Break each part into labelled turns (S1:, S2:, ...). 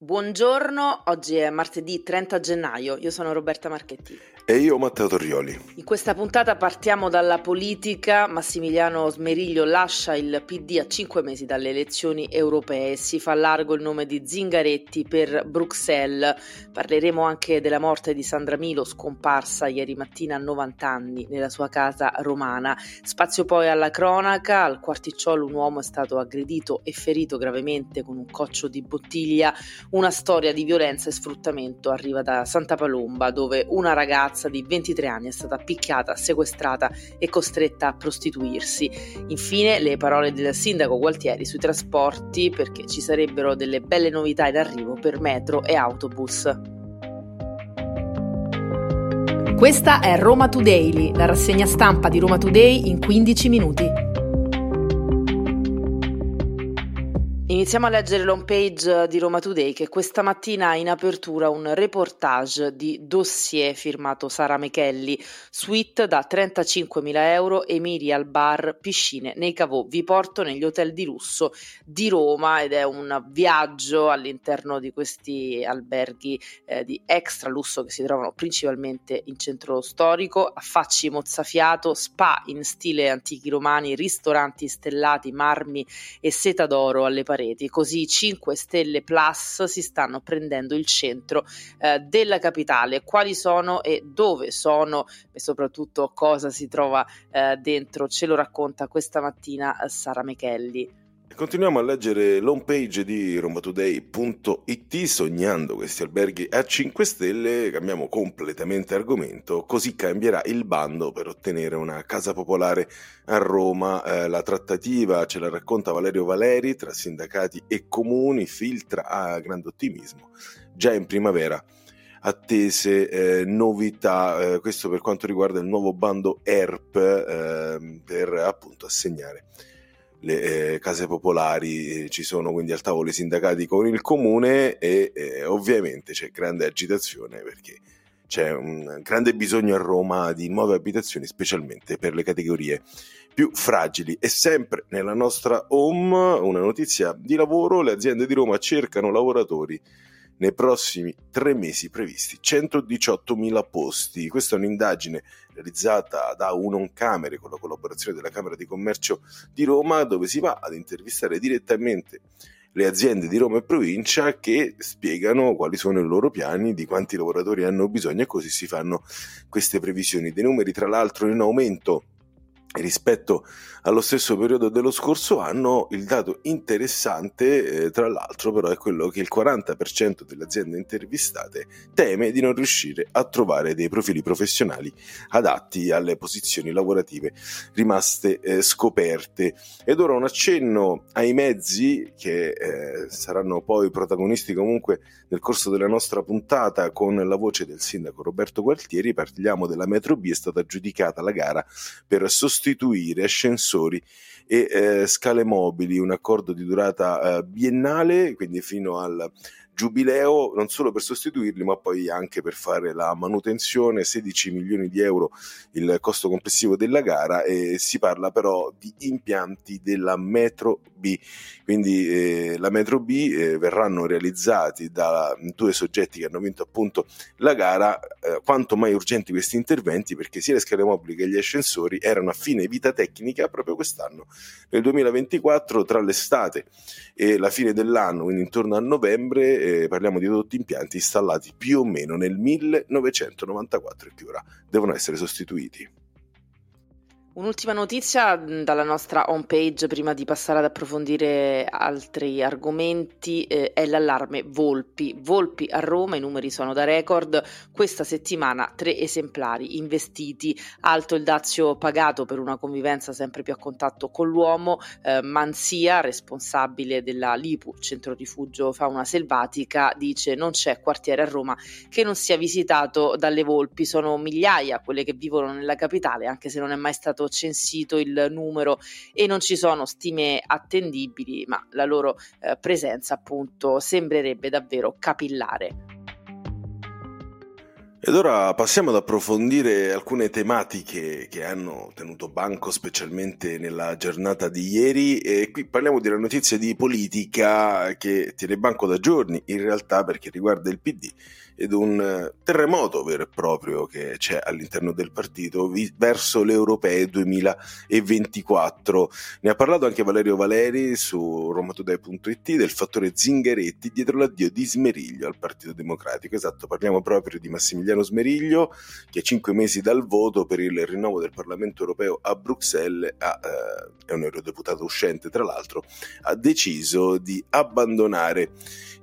S1: Buongiorno, oggi è martedì 30 gennaio. Io sono Roberta Marchetti.
S2: E io Matteo Torrioli.
S1: In questa puntata partiamo dalla politica. Massimiliano Smeriglio lascia il PD a cinque mesi dalle elezioni europee. Si fa largo il nome di Zingaretti per Bruxelles. Parleremo anche della morte di Sandra Milo, scomparsa ieri mattina a 90 anni nella sua casa romana. Spazio poi alla cronaca. Al quarticciolo un uomo è stato aggredito e ferito gravemente con un coccio di bottiglia. Una storia di violenza e sfruttamento arriva da Santa Palomba, dove una ragazza di 23 anni è stata picchiata, sequestrata e costretta a prostituirsi. Infine le parole del sindaco Gualtieri sui trasporti perché ci sarebbero delle belle novità in arrivo per metro e autobus. Questa è Roma Today, la rassegna stampa di Roma Today in 15 minuti. Iniziamo a leggere l'home page di Roma Today che questa mattina ha in apertura un reportage di dossier firmato Sara Mechelli, suite da 35.000 euro, Emilia al bar, piscine nei cavò. Vi porto negli hotel di lusso di Roma ed è un viaggio all'interno di questi alberghi eh, di extra lusso che si trovano principalmente in centro storico, affacci mozzafiato, spa in stile antichi romani, ristoranti stellati, marmi e seta d'oro alle pareti pareti, così 5 Stelle Plus si stanno prendendo il centro eh, della capitale. Quali sono e dove sono e soprattutto cosa si trova eh, dentro ce lo racconta questa mattina eh, Sara Mechelli.
S2: Continuiamo a leggere l'home page di romatoday.it sognando questi alberghi a 5 stelle, cambiamo completamente argomento, così cambierà il bando per ottenere una casa popolare a Roma. Eh, la trattativa ce la racconta Valerio Valeri tra sindacati e comuni, filtra a grande ottimismo. Già in primavera attese eh, novità, eh, questo per quanto riguarda il nuovo bando ERP eh, per appunto assegnare le eh, case popolari, eh, ci sono quindi al tavolo i sindacati con il comune e eh, ovviamente c'è grande agitazione perché c'è un grande bisogno a Roma di nuove abitazioni, specialmente per le categorie più fragili. E sempre nella nostra home una notizia di lavoro, le aziende di Roma cercano lavoratori nei prossimi tre mesi previsti 118.000 posti. Questa è un'indagine realizzata da Unon Camere con la collaborazione della Camera di Commercio di Roma, dove si va ad intervistare direttamente le aziende di Roma e provincia che spiegano quali sono i loro piani, di quanti lavoratori hanno bisogno e così si fanno queste previsioni. Dei numeri tra l'altro in aumento rispetto allo stesso periodo dello scorso anno il dato interessante eh, tra l'altro però è quello che il 40% delle aziende intervistate teme di non riuscire a trovare dei profili professionali adatti alle posizioni lavorative rimaste eh, scoperte. Ed ora un accenno ai mezzi che eh, saranno poi protagonisti comunque nel corso della nostra puntata con la voce del sindaco Roberto Gualtieri. Parliamo della Metro B è stata aggiudicata la gara per sostituire ascensori e eh, scale mobili, un accordo di durata eh, biennale, quindi fino al giubileo non solo per sostituirli ma poi anche per fare la manutenzione. 16 milioni di euro il costo complessivo della gara e si parla però di impianti della metro B quindi eh, la metro B eh, verranno realizzati da due soggetti che hanno vinto appunto la gara eh, quanto mai urgenti questi interventi perché sia le scale mobili che gli ascensori erano a fine vita tecnica proprio quest'anno nel 2024 tra l'estate e la fine dell'anno quindi intorno a novembre eh, parliamo di tutti impianti installati più o meno nel 1994 e che ora devono essere sostituiti.
S1: Un'ultima notizia dalla nostra homepage prima di passare ad approfondire altri argomenti eh, è l'allarme Volpi. Volpi a Roma, i numeri sono da record. Questa settimana tre esemplari investiti, alto il dazio pagato per una convivenza sempre più a contatto con l'uomo. Eh, Manzia, responsabile della Lipu, centro rifugio fauna selvatica, dice non c'è quartiere a Roma che non sia visitato dalle volpi. Sono migliaia quelle che vivono nella capitale, anche se non è mai stato censito il numero e non ci sono stime attendibili, ma la loro eh, presenza appunto sembrerebbe davvero capillare.
S2: Ed ora passiamo ad approfondire alcune tematiche che hanno tenuto banco specialmente nella giornata di ieri e qui parliamo di una notizia di politica che tiene banco da giorni in realtà perché riguarda il PD ed un eh, terremoto vero e proprio che c'è all'interno del partito verso le europee 2024. Ne ha parlato anche Valerio Valeri su romatoday.it del fattore Zingaretti dietro l'addio di Smeriglio al Partito Democratico. Esatto, parliamo proprio di Massimiliano Smeriglio che cinque mesi dal voto per il rinnovo del Parlamento europeo a Bruxelles, ha, eh, è un eurodeputato uscente tra l'altro, ha deciso di abbandonare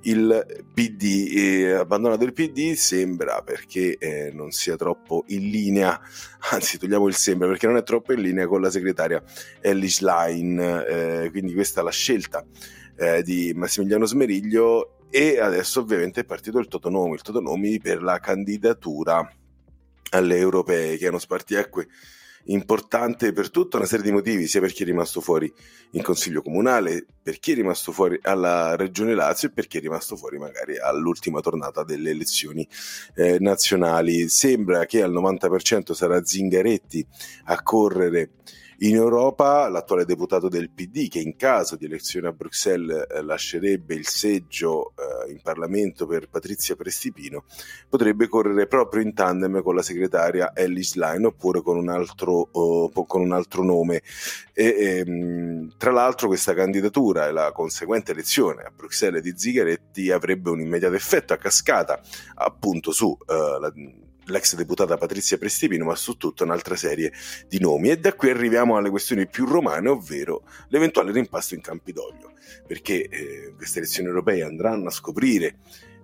S2: il PD. E abbandonato il PD sembra perché eh, non sia troppo in linea, anzi togliamo il sembra perché non è troppo in linea con la segretaria Ellie Schlein, eh, quindi questa è la scelta eh, di Massimiliano Smeriglio e adesso ovviamente è partito il Totonomi, il Totonomi per la candidatura alle europee che hanno spartiacque importante per tutta una serie di motivi, sia per chi è rimasto fuori in consiglio comunale, per chi è rimasto fuori alla regione Lazio e per chi è rimasto fuori magari all'ultima tornata delle elezioni eh, nazionali. Sembra che al 90% sarà Zingaretti a correre in Europa l'attuale deputato del PD, che in caso di elezione a Bruxelles eh, lascerebbe il seggio eh, in Parlamento per Patrizia Prestipino, potrebbe correre proprio in tandem con la segretaria Ellis Line oppure con un altro, oh, con un altro nome. E, ehm, tra l'altro questa candidatura e la conseguente elezione a Bruxelles di Zigaretti avrebbe un immediato effetto a cascata appunto su eh, la l'ex deputata Patrizia Prestipino, ma su tutta un'altra serie di nomi. E da qui arriviamo alle questioni più romane, ovvero l'eventuale rimpasto in Campidoglio, perché eh, queste elezioni europee andranno a scoprire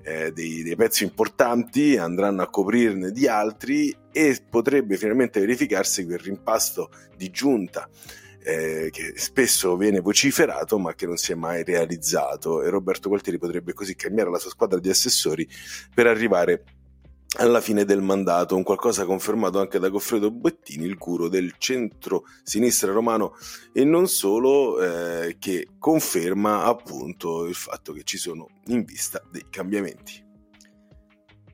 S2: eh, dei, dei, pezzi importanti, andranno a coprirne di altri e potrebbe finalmente verificarsi quel rimpasto di giunta. Eh, che spesso viene vociferato ma che non si è mai realizzato e Roberto Gualtieri potrebbe così cambiare la sua squadra di assessori per arrivare alla fine del mandato, un qualcosa confermato anche da Goffredo Bettini, il guru del centro-sinistra romano e non solo, eh, che conferma appunto il fatto che ci sono in vista dei cambiamenti.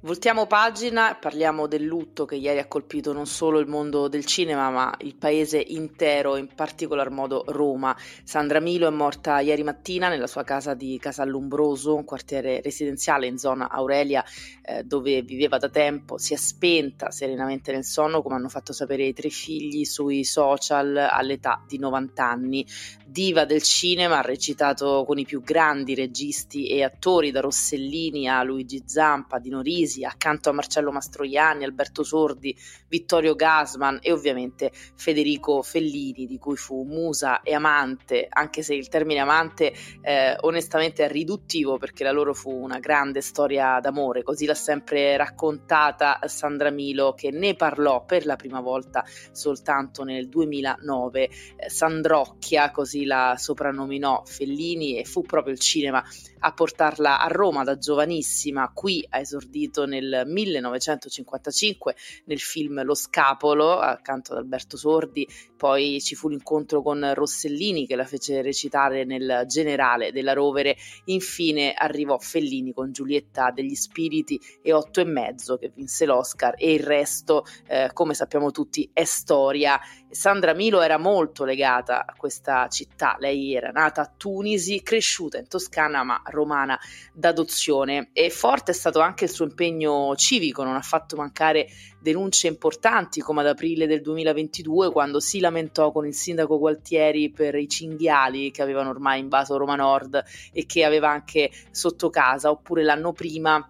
S1: Voltiamo pagina, parliamo del lutto che ieri ha colpito non solo il mondo del cinema, ma il paese intero, in particolar modo Roma. Sandra Milo è morta ieri mattina nella sua casa di Casallumbroso, un quartiere residenziale in zona Aurelia, eh, dove viveva da tempo. Si è spenta serenamente nel sonno, come hanno fatto sapere i tre figli sui social all'età di 90 anni. Diva del cinema, ha recitato con i più grandi registi e attori, da Rossellini a Luigi Zampa, di Norisi accanto a Marcello Mastroianni, Alberto Sordi, Vittorio Gasman e ovviamente Federico Fellini, di cui fu musa e amante, anche se il termine amante eh, onestamente è riduttivo perché la loro fu una grande storia d'amore, così l'ha sempre raccontata Sandra Milo che ne parlò per la prima volta soltanto nel 2009. Eh, Sandrocchia, così la soprannominò Fellini e fu proprio il cinema a portarla a Roma da giovanissima, qui ha esordito nel 1955 nel film Lo Scapolo accanto ad Alberto Sordi, poi ci fu l'incontro con Rossellini che la fece recitare nel Generale della Rovere, infine arrivò Fellini con Giulietta degli Spiriti e Otto e Mezzo che vinse l'Oscar. E il resto, eh, come sappiamo tutti, è storia. Sandra Milo era molto legata a questa città, lei era nata a Tunisi, cresciuta in Toscana ma romana d'adozione. E forte è stato anche il suo impegno civico, non ha fatto mancare denunce importanti come ad aprile del 2022 quando si lamentò con il sindaco Gualtieri per i cinghiali che avevano ormai invaso Roma Nord e che aveva anche sotto casa, oppure l'anno prima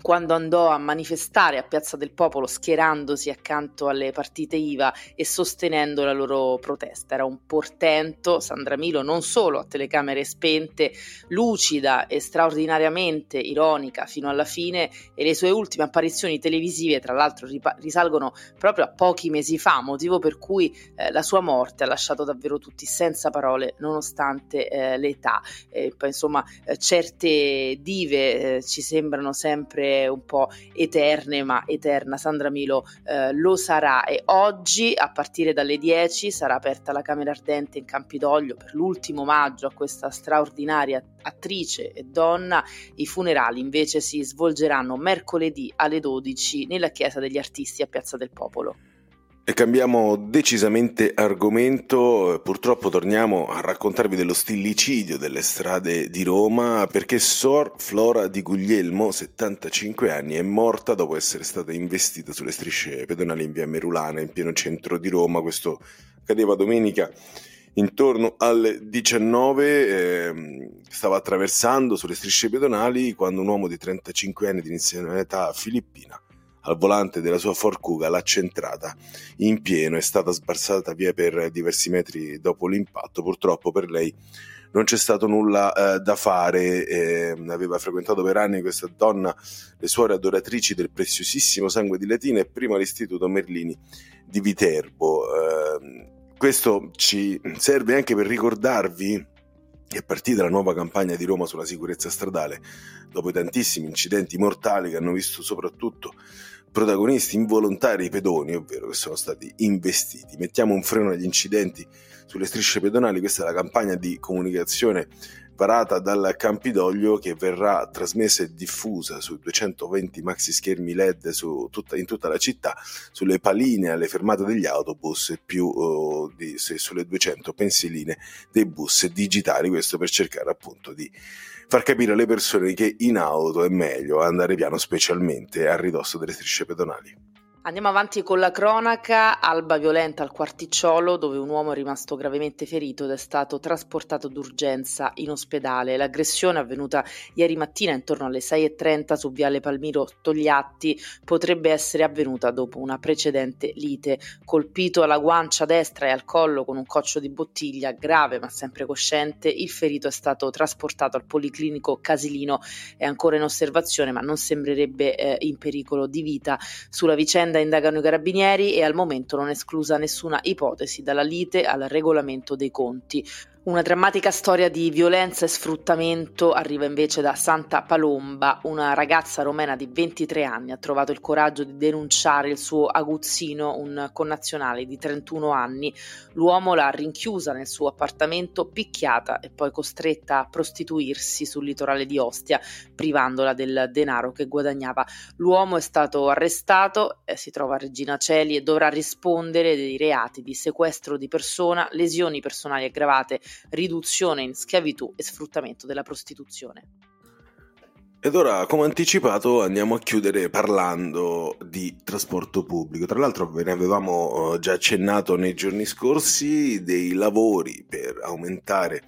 S1: quando andò a manifestare a Piazza del Popolo schierandosi accanto alle partite IVA e sostenendo la loro protesta. Era un portento, Sandra Milo non solo a telecamere spente, lucida e straordinariamente ironica fino alla fine e le sue ultime apparizioni televisive tra l'altro risalgono proprio a pochi mesi fa, motivo per cui eh, la sua morte ha lasciato davvero tutti senza parole nonostante eh, l'età. Eh, poi, insomma, eh, certe dive eh, ci sembrano sempre un po' eterne, ma eterna Sandra Milo eh, lo sarà e oggi a partire dalle 10 sarà aperta la Camera Ardente in Campidoglio per l'ultimo maggio a questa straordinaria attrice e donna. I funerali invece si svolgeranno mercoledì alle 12 nella Chiesa degli Artisti a Piazza del Popolo.
S2: E cambiamo decisamente argomento, purtroppo torniamo a raccontarvi dello stillicidio delle strade di Roma perché Sor Flora di Guglielmo, 75 anni, è morta dopo essere stata investita sulle strisce pedonali in via Merulana, in pieno centro di Roma. Questo accadeva domenica intorno alle 19, eh, stava attraversando sulle strisce pedonali quando un uomo di 35 anni di iniziale età filippina al volante della sua Ford Kuga l'ha centrata in pieno, è stata sbarsata via per diversi metri dopo l'impatto. Purtroppo per lei non c'è stato nulla eh, da fare, eh, aveva frequentato per anni questa donna le suore adoratrici del preziosissimo sangue di Latina e prima l'istituto Merlini di Viterbo. Eh, questo ci serve anche per ricordarvi è partita la nuova campagna di Roma sulla sicurezza stradale, dopo i tantissimi incidenti mortali che hanno visto soprattutto protagonisti involontari i pedoni, ovvero che sono stati investiti. Mettiamo un freno agli incidenti sulle strisce pedonali, questa è la campagna di comunicazione varata dal Campidoglio che verrà trasmessa e diffusa su 220 maxi schermi LED tutta, in tutta la città, sulle paline alle fermate degli autobus e più uh, di, sulle 200 pensiline dei bus digitali, questo per cercare appunto di far capire alle persone che in auto è meglio andare piano specialmente a ridosso delle strisce pedonali.
S1: Andiamo avanti con la cronaca. Alba violenta al quarticciolo dove un uomo è rimasto gravemente ferito ed è stato trasportato d'urgenza in ospedale. L'aggressione avvenuta ieri mattina intorno alle 6.30 su Viale Palmiro Togliatti potrebbe essere avvenuta dopo una precedente lite. Colpito alla guancia destra e al collo con un coccio di bottiglia, grave ma sempre cosciente, il ferito è stato trasportato al Policlinico Casilino. È ancora in osservazione ma non sembrerebbe eh, in pericolo di vita. Sulla vicenda vicenda indagano i carabinieri e al momento non è esclusa nessuna ipotesi dalla lite al regolamento dei conti. Una drammatica storia di violenza e sfruttamento arriva invece da Santa Palomba. Una ragazza romena di 23 anni ha trovato il coraggio di denunciare il suo aguzzino, un connazionale di 31 anni. L'uomo l'ha rinchiusa nel suo appartamento, picchiata e poi costretta a prostituirsi sul litorale di Ostia, privandola del denaro che guadagnava. L'uomo è stato arrestato, si trova a Regina Celi e dovrà rispondere dei reati di sequestro di persona, lesioni personali aggravate riduzione in schiavitù e sfruttamento della prostituzione.
S2: Ed ora, come anticipato, andiamo a chiudere parlando di trasporto pubblico. Tra l'altro ve ne avevamo eh, già accennato nei giorni scorsi dei lavori per aumentare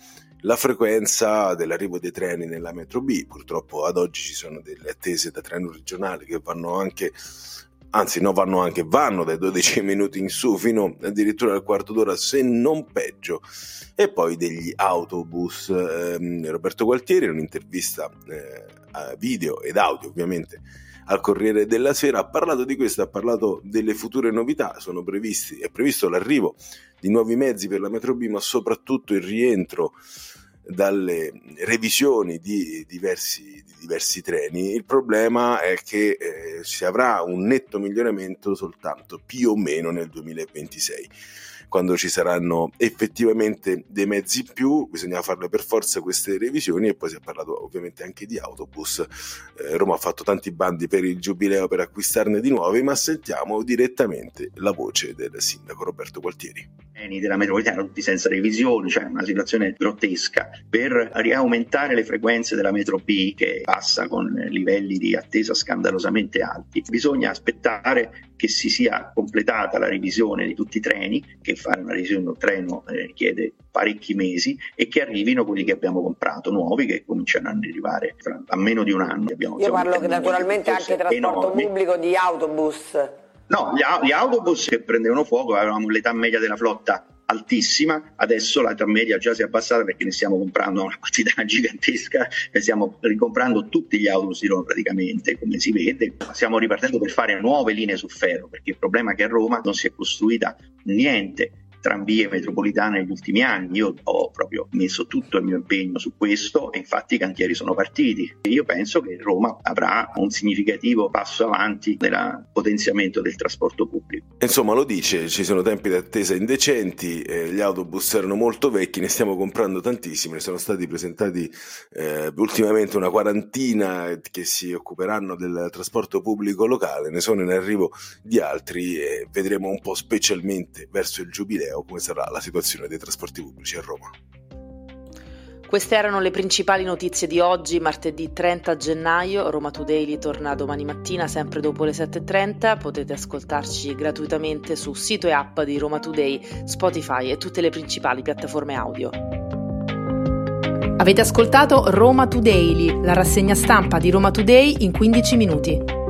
S2: la frequenza dell'arrivo dei treni nella metro B. Purtroppo ad oggi ci sono delle attese da treno regionale che vanno anche anzi no vanno anche, vanno dai 12 minuti in su fino addirittura al quarto d'ora se non peggio. E poi degli autobus. Eh, Roberto Gualtieri in un'intervista eh, video ed audio ovviamente al Corriere della Sera ha parlato di questo, ha parlato delle future novità, sono previsti, è previsto l'arrivo di nuovi mezzi per la metro B ma soprattutto il rientro dalle revisioni di diversi, di diversi, treni. Il problema è che eh, si avrà un netto miglioramento soltanto più o meno nel 2026 quando ci saranno effettivamente dei mezzi in più, bisogna farle per forza queste revisioni e poi si è parlato ovviamente anche di autobus. Eh, Roma ha fatto tanti bandi per il giubileo per acquistarne di nuovi, ma sentiamo direttamente la voce del sindaco Roberto Gualtieri
S3: della metropolitana tutti senza revisioni, cioè una situazione grottesca, per riaumentare le frequenze della metro B che passa con livelli di attesa scandalosamente alti. Bisogna aspettare che si sia completata la revisione di tutti i treni che fare una revisione del treno eh, richiede parecchi mesi e che arrivino quelli che abbiamo comprato, nuovi che cominciano ad arrivare fra, a meno di un anno.
S4: Abbiamo, Io parlo naturalmente anche trasporto enormi. pubblico di autobus.
S3: No, gli, gli autobus che prendevano fuoco avevamo l'età media della flotta altissima, adesso l'età media già si è abbassata perché ne stiamo comprando una quantità gigantesca, ne stiamo ricomprando tutti gli autobus di Roma praticamente, come si vede, stiamo ripartendo per fare nuove linee su ferro, perché il problema è che a Roma non si è costruita niente tranvie metropolitane negli ultimi anni. Io ho proprio messo tutto il mio impegno su questo e infatti i cantieri sono partiti. Io penso che Roma avrà un significativo passo avanti nel potenziamento del trasporto pubblico.
S2: Insomma, lo dice, ci sono tempi di attesa indecenti, eh, gli autobus erano molto vecchi, ne stiamo comprando tantissimi, ne sono stati presentati eh, ultimamente una quarantina che si occuperanno del trasporto pubblico locale, ne sono in arrivo di altri e vedremo un po' specialmente verso il giubileo o come sarà la situazione dei trasporti pubblici a Roma.
S1: Queste erano le principali notizie di oggi, martedì 30 gennaio. Roma Today torna domani mattina, sempre dopo le 7.30. Potete ascoltarci gratuitamente su sito e app di Roma Today, Spotify e tutte le principali piattaforme audio. Avete ascoltato Roma Today, la rassegna stampa di Roma Today in 15 minuti.